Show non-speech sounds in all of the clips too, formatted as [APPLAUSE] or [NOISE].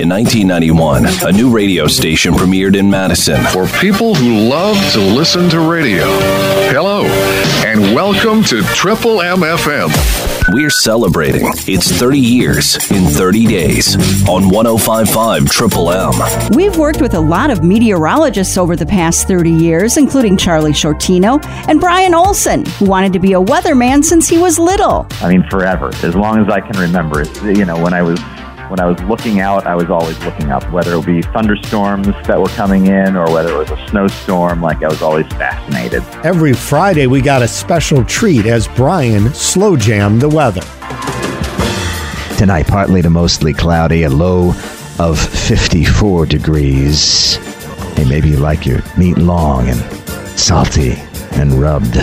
In 1991, a new radio station premiered in Madison. For people who love to listen to radio, hello, and welcome to Triple MFM. We're celebrating its 30 years in 30 days on 1055 Triple M. We've worked with a lot of meteorologists over the past 30 years, including Charlie Shortino and Brian Olson, who wanted to be a weatherman since he was little. I mean, forever, as long as I can remember. It's, you know, when I was when I was looking out, I was always looking up, whether it be thunderstorms that were coming in or whether it was a snowstorm. Like I was always fascinated. Every Friday, we got a special treat as Brian slow jammed the weather. Tonight, partly to mostly cloudy, a low of 54 degrees. Hey, maybe you like your meat long and salty and rubbed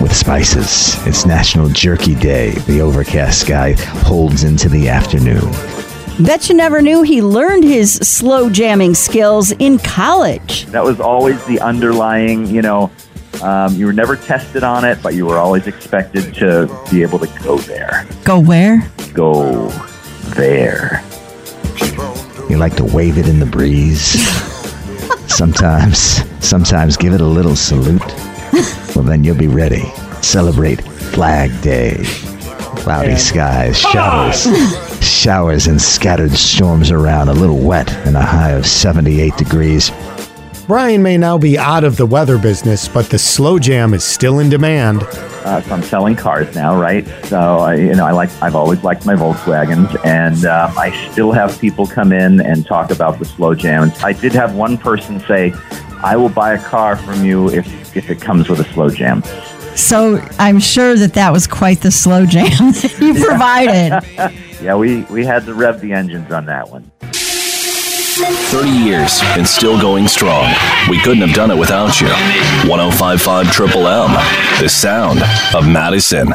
with spices. It's National Jerky Day. The overcast sky holds into the afternoon. Bet you never knew he learned his slow jamming skills in college. That was always the underlying, you know, um, you were never tested on it, but you were always expected to be able to go there. Go where? Go there. You like to wave it in the breeze. [LAUGHS] sometimes, sometimes give it a little salute. Well, then you'll be ready. Celebrate Flag Day. Cloudy skies, showers, showers, and scattered storms around. A little wet and a high of 78 degrees. Brian may now be out of the weather business, but the slow jam is still in demand. Uh, so I'm selling cars now, right? So I, you know, I like I've always liked my Volkswagens, and um, I still have people come in and talk about the slow jams. I did have one person say, "I will buy a car from you if if it comes with a slow jam." So I'm sure that that was quite the slow jam [LAUGHS] that you provided. [LAUGHS] yeah, we we had to rev the engines on that one. 30 years and still going strong. We couldn't have done it without you. 1055 Triple M, the sound of Madison.